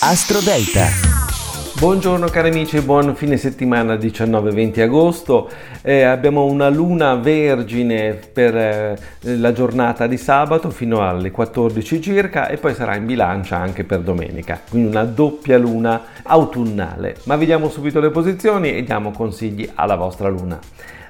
Astro Delta. Buongiorno cari amici, buon fine settimana 19-20 agosto. Eh, abbiamo una luna vergine per eh, la giornata di sabato fino alle 14 circa e poi sarà in bilancia anche per domenica, quindi una doppia luna autunnale. Ma vediamo subito le posizioni e diamo consigli alla vostra luna.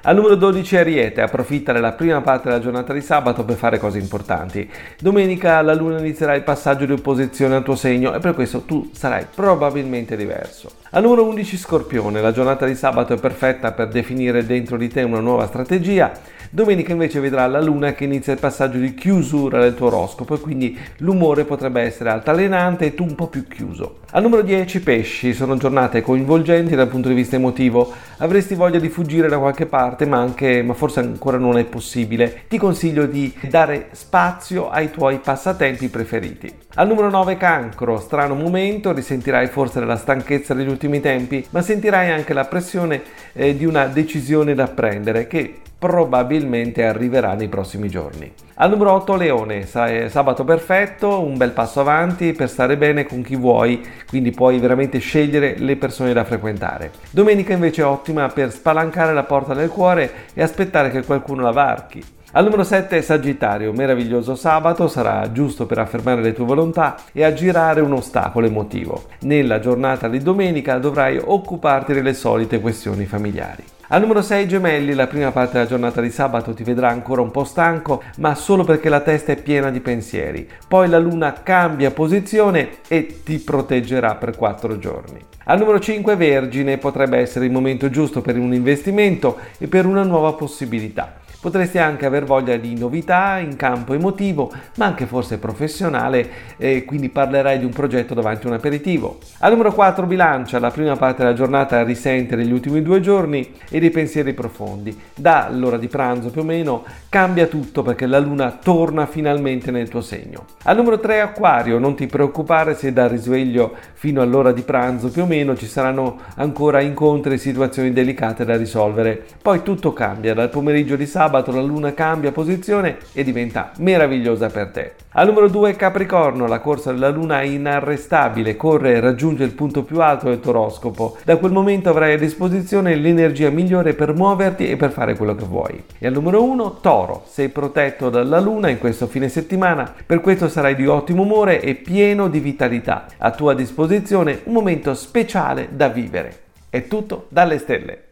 Al numero 12 Ariete, approfitta della prima parte della giornata di sabato per fare cose importanti. Domenica la luna inizierà il passaggio di opposizione al tuo segno e per questo tu sarai probabilmente diverso. Al numero 11 Scorpione, la giornata di sabato è perfetta per definire dentro di te una nuova strategia. Domenica invece vedrà la luna che inizia il passaggio di chiusura del tuo oroscopo e quindi l'umore potrebbe essere altalenante e tu un po' più chiuso. Al numero 10 Pesci, sono giornate coinvolgenti dal punto di vista emotivo. Avresti voglia di fuggire da qualche parte, ma anche ma forse ancora non è possibile. Ti consiglio di dare spazio ai tuoi passatempi preferiti. Al numero 9 Cancro, strano momento, risentirai forse della stanchezza degli ultimi tempi, ma sentirai anche la pressione eh, di una decisione da prendere che probabilmente arriverà nei prossimi giorni. Al numero 8 Leone, sabato perfetto, un bel passo avanti per stare bene con chi vuoi, quindi puoi veramente scegliere le persone da frequentare. Domenica invece è ottima per spalancare la porta del cuore e aspettare che qualcuno la varchi. Al numero 7 Sagittario, meraviglioso sabato, sarà giusto per affermare le tue volontà e aggirare un ostacolo emotivo. Nella giornata di domenica dovrai occuparti delle solite questioni familiari. Al numero 6 gemelli, la prima parte della giornata di sabato ti vedrà ancora un po' stanco, ma solo perché la testa è piena di pensieri. Poi la luna cambia posizione e ti proteggerà per 4 giorni. Al numero 5 vergine potrebbe essere il momento giusto per un investimento e per una nuova possibilità. Potresti anche aver voglia di novità in campo emotivo, ma anche forse professionale, e quindi parlerai di un progetto davanti a un aperitivo. Al numero 4 bilancia, la prima parte della giornata risente degli ultimi due giorni e dei pensieri profondi. Da l'ora di pranzo più o meno cambia tutto perché la luna torna finalmente nel tuo segno. Al numero 3 acquario, non ti preoccupare se dal risveglio fino all'ora di pranzo più o meno ci saranno ancora incontri e situazioni delicate da risolvere. Poi tutto cambia, dal pomeriggio di sabato sabato la luna cambia posizione e diventa meravigliosa per te. Al numero 2 Capricorno, la corsa della luna è inarrestabile, corre e raggiunge il punto più alto del tuo oroscopo. Da quel momento avrai a disposizione l'energia migliore per muoverti e per fare quello che vuoi. E al numero 1 Toro, sei protetto dalla luna in questo fine settimana, per questo sarai di ottimo umore e pieno di vitalità. A tua disposizione un momento speciale da vivere. È tutto dalle stelle.